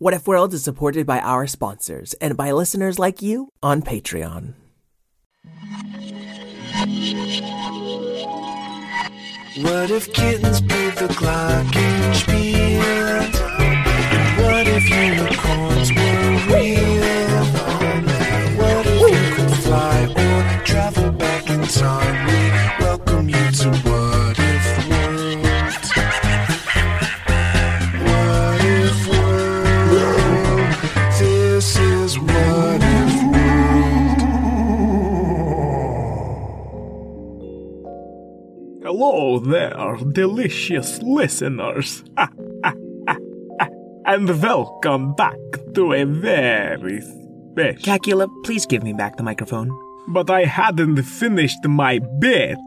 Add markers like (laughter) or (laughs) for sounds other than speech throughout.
What If World is supported by our sponsors and by listeners like you on Patreon. What if kittens played the glockenspiel? What if unicorns were real? What if you could fly or travel back in time? We welcome you to What Hello there, delicious listeners. and welcome back to a very special. Cacula, please give me back the microphone. But I hadn't finished my bit.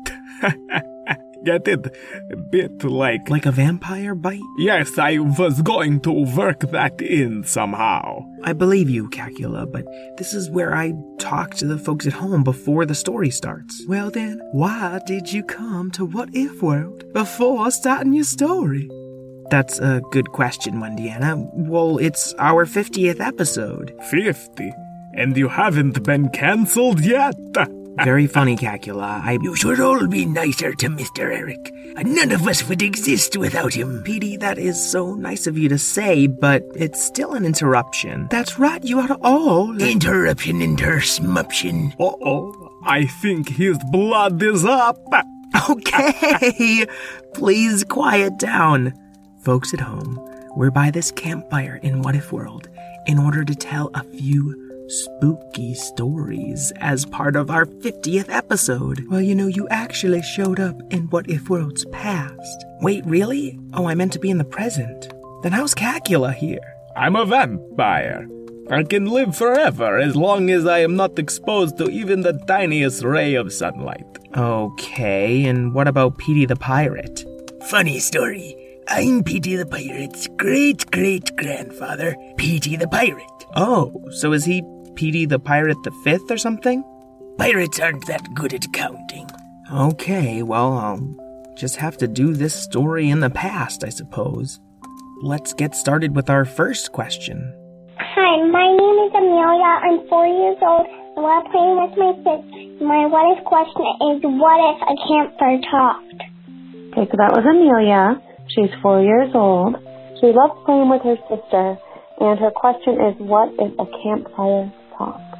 Get it? A bit like. Like a vampire bite? Yes, I was going to work that in somehow. I believe you, Cacula, but this is where I talk to the folks at home before the story starts. Well then, why did you come to What If World before starting your story? That's a good question, Wendiana. Well, it's our 50th episode. 50. And you haven't been cancelled yet? (laughs) Very funny, Cacula. I. You should all be nicer to Mr. Eric. None of us would exist without him. Petey, that is so nice of you to say, but it's still an interruption. That's right, you are all. Interruption, intersmuption. Uh oh. I think his blood is up. Okay, (laughs) please quiet down. Folks at home, we're by this campfire in What If World in order to tell a few spooky stories as part of our 50th episode. Well, you know, you actually showed up in What If World's past. Wait, really? Oh, I meant to be in the present. Then how's Cacula here? I'm a vampire. I can live forever as long as I am not exposed to even the tiniest ray of sunlight. Okay, and what about Petey the Pirate? Funny story. I'm Petey the Pirate's great great grandfather, Petey the Pirate. Oh, so is he Petey the Pirate the Fifth or something? Pirates aren't that good at counting. Okay, well, I'll just have to do this story in the past, I suppose. Let's get started with our first question. Hi, my name is Amelia. I'm four years old and we're playing with my sister. My what if question is what if a campfire talked? Okay, so that was Amelia. She's four years old. She loves playing with her sister, and her question is, what if a campfire talks?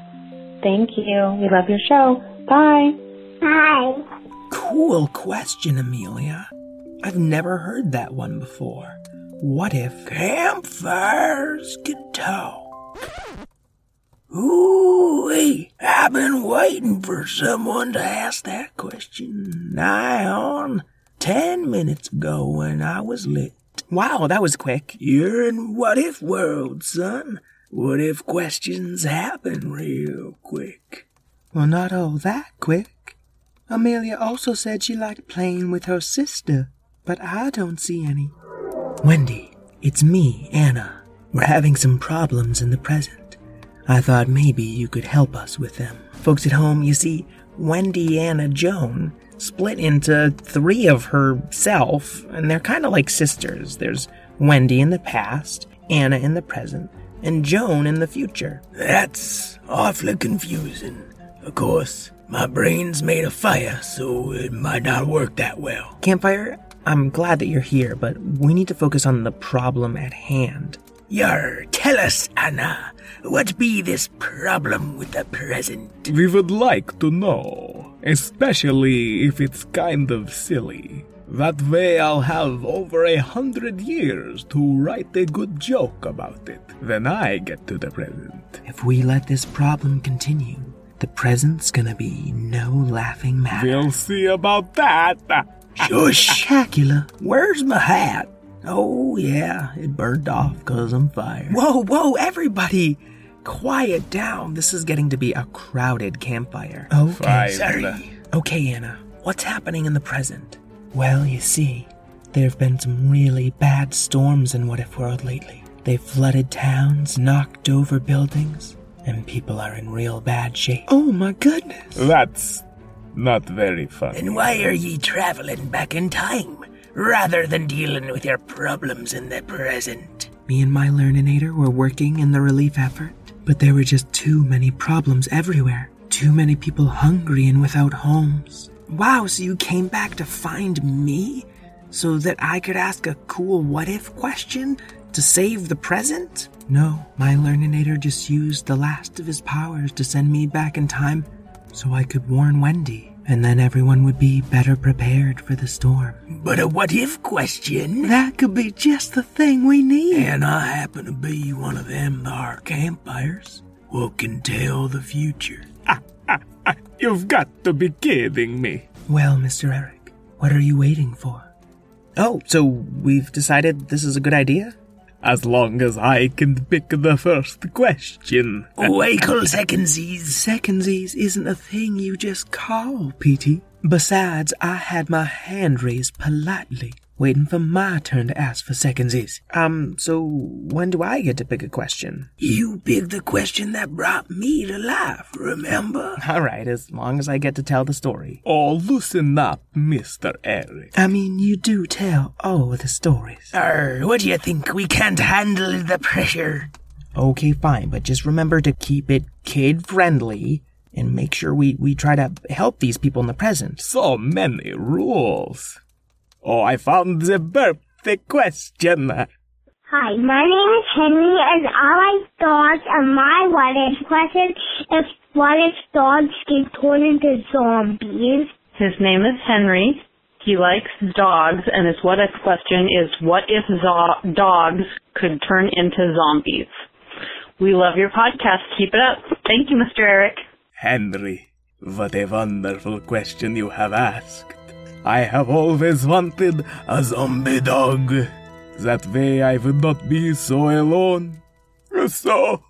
Thank you. We love your show. Bye. Hi. Cool question, Amelia. I've never heard that one before. What if Campfires can talk. Ooh, hey, I've been waiting for someone to ask that question nigh on ten minutes ago when I was lit. Wow, that was quick. You're in what if world, son. What if questions happen real quick? Well, not all that quick. Amelia also said she liked playing with her sister, but I don't see any. Wendy, it's me, Anna. We're having some problems in the present. I thought maybe you could help us with them. Folks at home, you see, Wendy Anna Joan split into three of herself, and they're kind of like sisters. There's Wendy in the past, Anna in the present, and Joan in the future. That's awfully confusing. Of course, my brain's made of fire, so it might not work that well. Campfire, I'm glad that you're here, but we need to focus on the problem at hand. Yar, tell us, Anna, what be this problem with the present? We would like to know, especially if it's kind of silly. That way I'll have over a hundred years to write a good joke about it. Then I get to the present. If we let this problem continue, the present's gonna be no laughing matter. We'll see about that. Shush! (laughs) Cacula, Where's my hat? Oh, yeah, it burned off 'cause I'm fired. Whoa, whoa, everybody! Quiet down. This is getting to be a crowded campfire. Oh, okay. Fine. Sorry. Okay, Anna. What's happening in the present? Well, you see, there have been some really bad storms in What If World lately. They've flooded towns, knocked over buildings, and people are in real bad shape. Oh my goodness! That's not very fun. And why are ye traveling back in time rather than dealing with your problems in the present? Me and my Learninator were working in the relief effort, but there were just too many problems everywhere. Too many people hungry and without homes. Wow, so you came back to find me? So that I could ask a cool what if question to save the present? No, my Learninator just used the last of his powers to send me back in time so I could warn Wendy, and then everyone would be better prepared for the storm. But a what if question? That could be just the thing we need. And I happen to be one of them thar campfires what can tell the future. Ah, (laughs) You've got to be kidding me. Well, Mr. Eric, what are you waiting for? Oh, so we've decided this is a good idea? As long as I can pick the first question. (laughs) Wakel secondsies. Secondsies isn't a thing you just call, Petey. Besides, I had my hand raised politely, waiting for my turn to ask for secondsies. Um, so when do I get to pick a question? You picked the question that brought me to life, remember? All right, as long as I get to tell the story. Oh, loosen up, Mr. Eric. I mean, you do tell all the stories. Arr, what do you think? We can't handle the pressure. Okay, fine, but just remember to keep it kid friendly and make sure we, we try to help these people in the present. So many rules. Oh, I found the perfect question. Hi, my name is Henry and I like dogs and my what if question is what if dogs get turned into zombies? His name is Henry. He likes dogs, and his what if question is what if zo- dogs could turn into zombies? We love your podcast. Keep it up. Thank you, Mr. Eric. Henry, what a wonderful question you have asked. I have always wanted a zombie dog. That way I would not be so alone. So,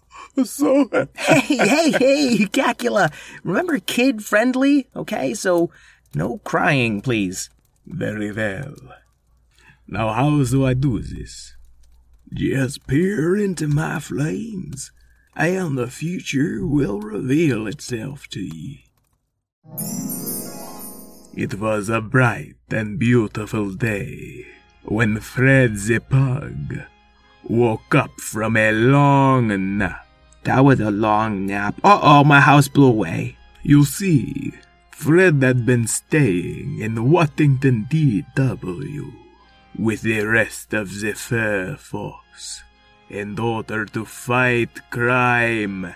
so. (laughs) Hey, hey, hey, Cacula. Remember kid friendly? Okay, so no crying, please. Very well. Now, how do I do this? Just peer into my flames, and the future will reveal itself to ye. It was a bright and beautiful day when Fred the pug woke up from a long nap. That was a long nap. Uh oh, my house blew away. You see, Fred had been staying in Wattington DW with the rest of the fur force in order to fight crime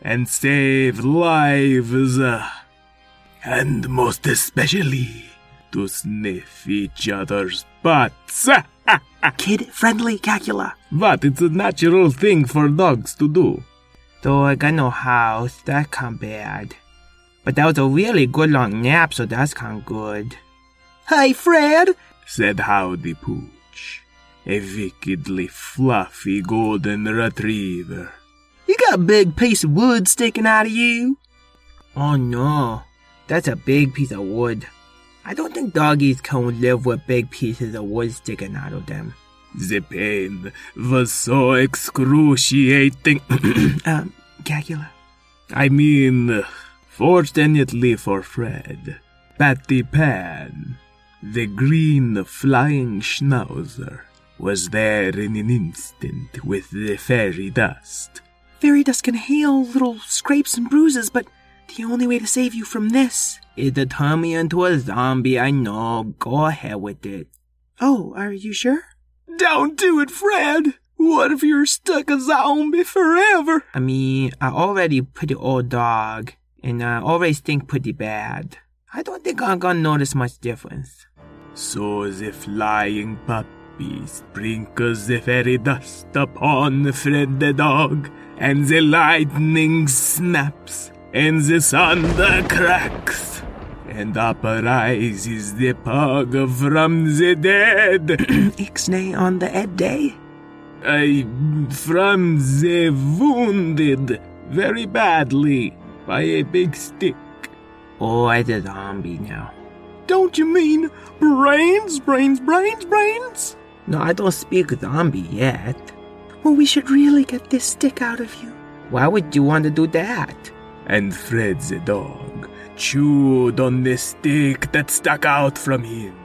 and save lives, and most especially to sniff each other's butts. (laughs) Kid friendly, Cacula. but it's a natural thing for dogs to do. Though I got no house, that can't bad. But that was a really good long nap, so that's kind of good. Hi, Fred! said Howdy Pooch, a wickedly fluffy golden retriever. You got a big piece of wood sticking out of you. Oh no, that's a big piece of wood. I don't think doggies can live with big pieces of wood sticking out of them. The pain was so excruciating. (clears throat) Um, Cacula. I mean, fortunately for Fred, Patty Pan, the green flying schnauzer, was there in an instant with the fairy dust. Fairy dust can heal little scrapes and bruises, but the only way to save you from this is to turn me into a zombie. I know. Go ahead with it. Oh, are you sure? Don't do it, Fred! What if you're stuck a zombie forever? I mean, I already pretty old dog, and I always think pretty bad. I don't think I'm gonna notice much difference. So the flying puppy sprinkles the fairy dust upon Fred the dog, and the lightning snaps, and the thunder cracks, and uprises the pug from the dead. (clears throat) Ixnay on the Ed Day? I from the wounded very badly by a big stick. Oh, I a zombie now. Don't you mean brains, brains, brains, brains? No, I don't speak zombie yet. Well, we should really get this stick out of you. Why would you want to do that? And Fred the dog chewed on the stick that stuck out from him,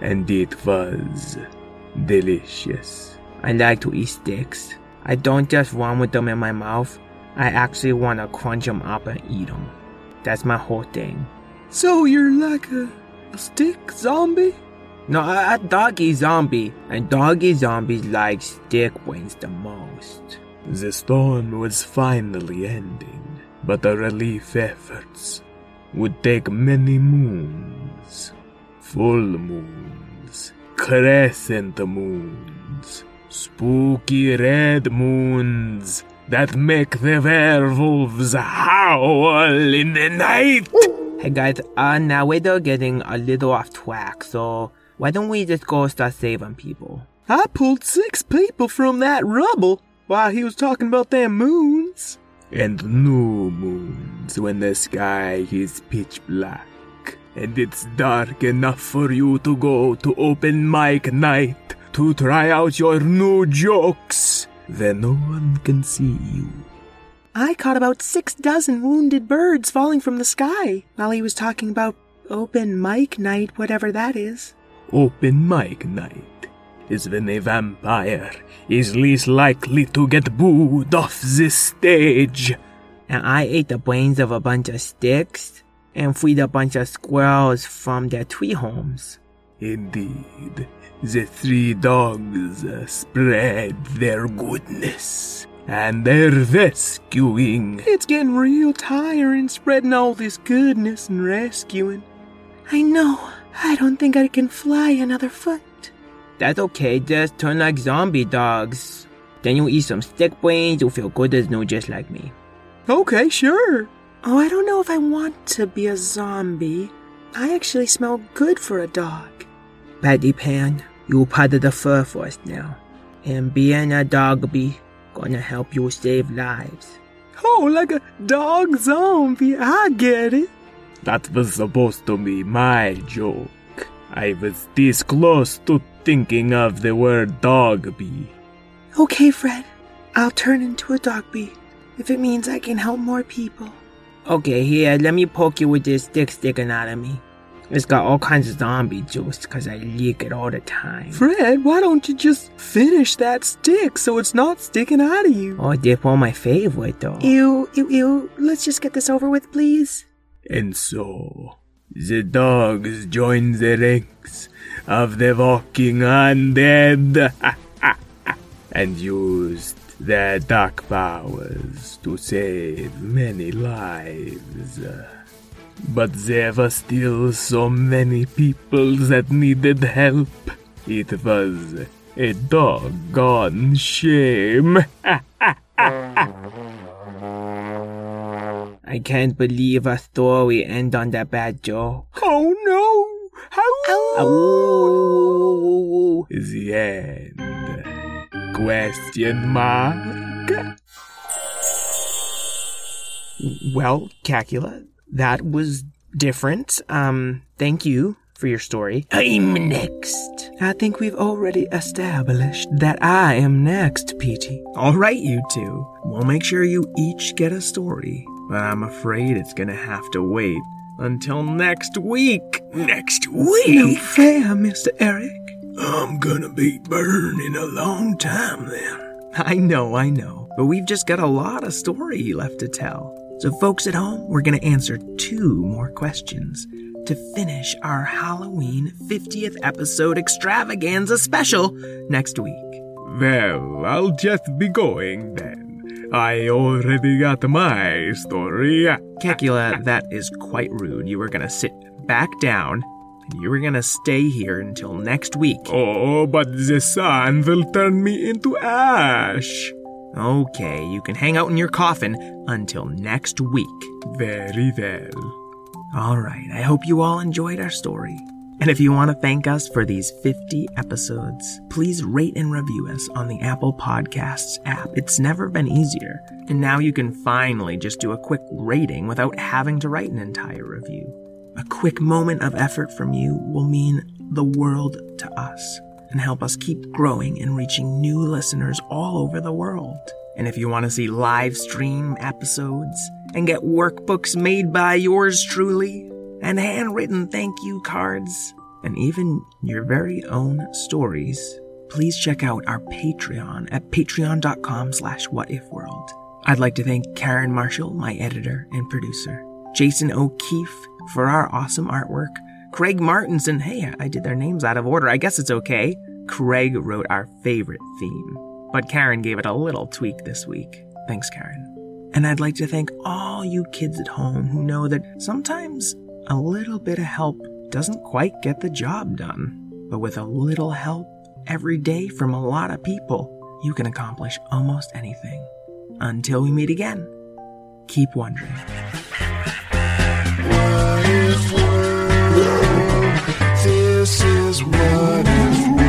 and it was delicious. I like to eat sticks. I don't just run with them in my mouth. I actually want to crunch them up and eat them. That's my whole thing. So you're like a, a stick zombie? No, I, I doggy zombie, and doggy zombies like stick wings the most. The storm was finally ending, but the relief efforts would take many moons. Full moons, crescent moons, spooky red moons that make the werewolves howl in the night. Hey guys, uh, now we're getting a little off track, so why don't we just go start saving people? I pulled six people from that rubble while he was talking about them moons. And new moons when the sky is pitch black and it's dark enough for you to go to open mic night to try out your new jokes. Then no one can see you. I caught about six dozen wounded birds falling from the sky while he was talking about open mic night, whatever that is. Open mic night is when a vampire is least likely to get booed off the stage. And I ate the brains of a bunch of sticks and freed a bunch of squirrels from their tree homes. Indeed, the three dogs spread their goodness, and they're rescuing. It's getting real tiring spreading all this goodness and rescuing. I know. I don't think I can fly another foot. That's okay, just turn like zombie dogs. Then you'll eat some stick brains, you'll feel good as new just like me. Okay, sure. Oh, I don't know if I want to be a zombie. I actually smell good for a dog. Patty Pan, you're part of the fur force now. And being a dog be gonna help you save lives. Oh, like a dog zombie. I get it. That was supposed to be my joke. I was this close to thinking of the word dog bee. Okay, Fred. I'll turn into a dog bee if it means I can help more people. Okay, here, let me poke you with this stick sticking out of me. It's got all kinds of zombie juice because I leak it all the time. Fred, why don't you just finish that stick so it's not sticking out of you? Oh, dip on my favorite though. Ew, ew, ew. Let's just get this over with, please. And so, the dogs join the ranks of the walking undead (laughs) and used their dark powers to save many lives. But there were still so many people that needed help. It was a doggone shame. (laughs) I can't believe a story end on that bad joke. Oh no! The end. Question mark? Well, Cacula, that was different. Um, thank you for your story. I'm next. I think we've already established that I am next, Peachy. All right, you two. We'll make sure you each get a story, but I'm afraid it's gonna have to wait until next week. Next No week. fair, Mr. Eric. I'm gonna be burning a long time then. I know, I know, but we've just got a lot of story left to tell. So, folks at home, we're gonna answer two more questions to finish our Halloween 50th episode extravaganza special next week. Well, I'll just be going then. I already got my story. Cacula, that is quite rude. You were gonna sit back down, and you were gonna stay here until next week. Oh, but the sun will turn me into ash. Okay, you can hang out in your coffin until next week. Very well. All right, I hope you all enjoyed our story. And if you want to thank us for these 50 episodes, please rate and review us on the Apple Podcasts app. It's never been easier. And now you can finally just do a quick rating without having to write an entire review. A quick moment of effort from you will mean the world to us and help us keep growing and reaching new listeners all over the world. And if you want to see live stream episodes and get workbooks made by yours truly, and handwritten thank you cards, and even your very own stories, please check out our Patreon at patreon.com slash whatifworld. I'd like to thank Karen Marshall, my editor and producer, Jason O'Keefe for our awesome artwork, Craig Martinson, hey, I did their names out of order, I guess it's okay. Craig wrote our favorite theme, but Karen gave it a little tweak this week. Thanks, Karen. And I'd like to thank all you kids at home who know that sometimes a little bit of help doesn't quite get the job done, but with a little help every day from a lot of people, you can accomplish almost anything. Until we meet again, keep wondering. World? This is world.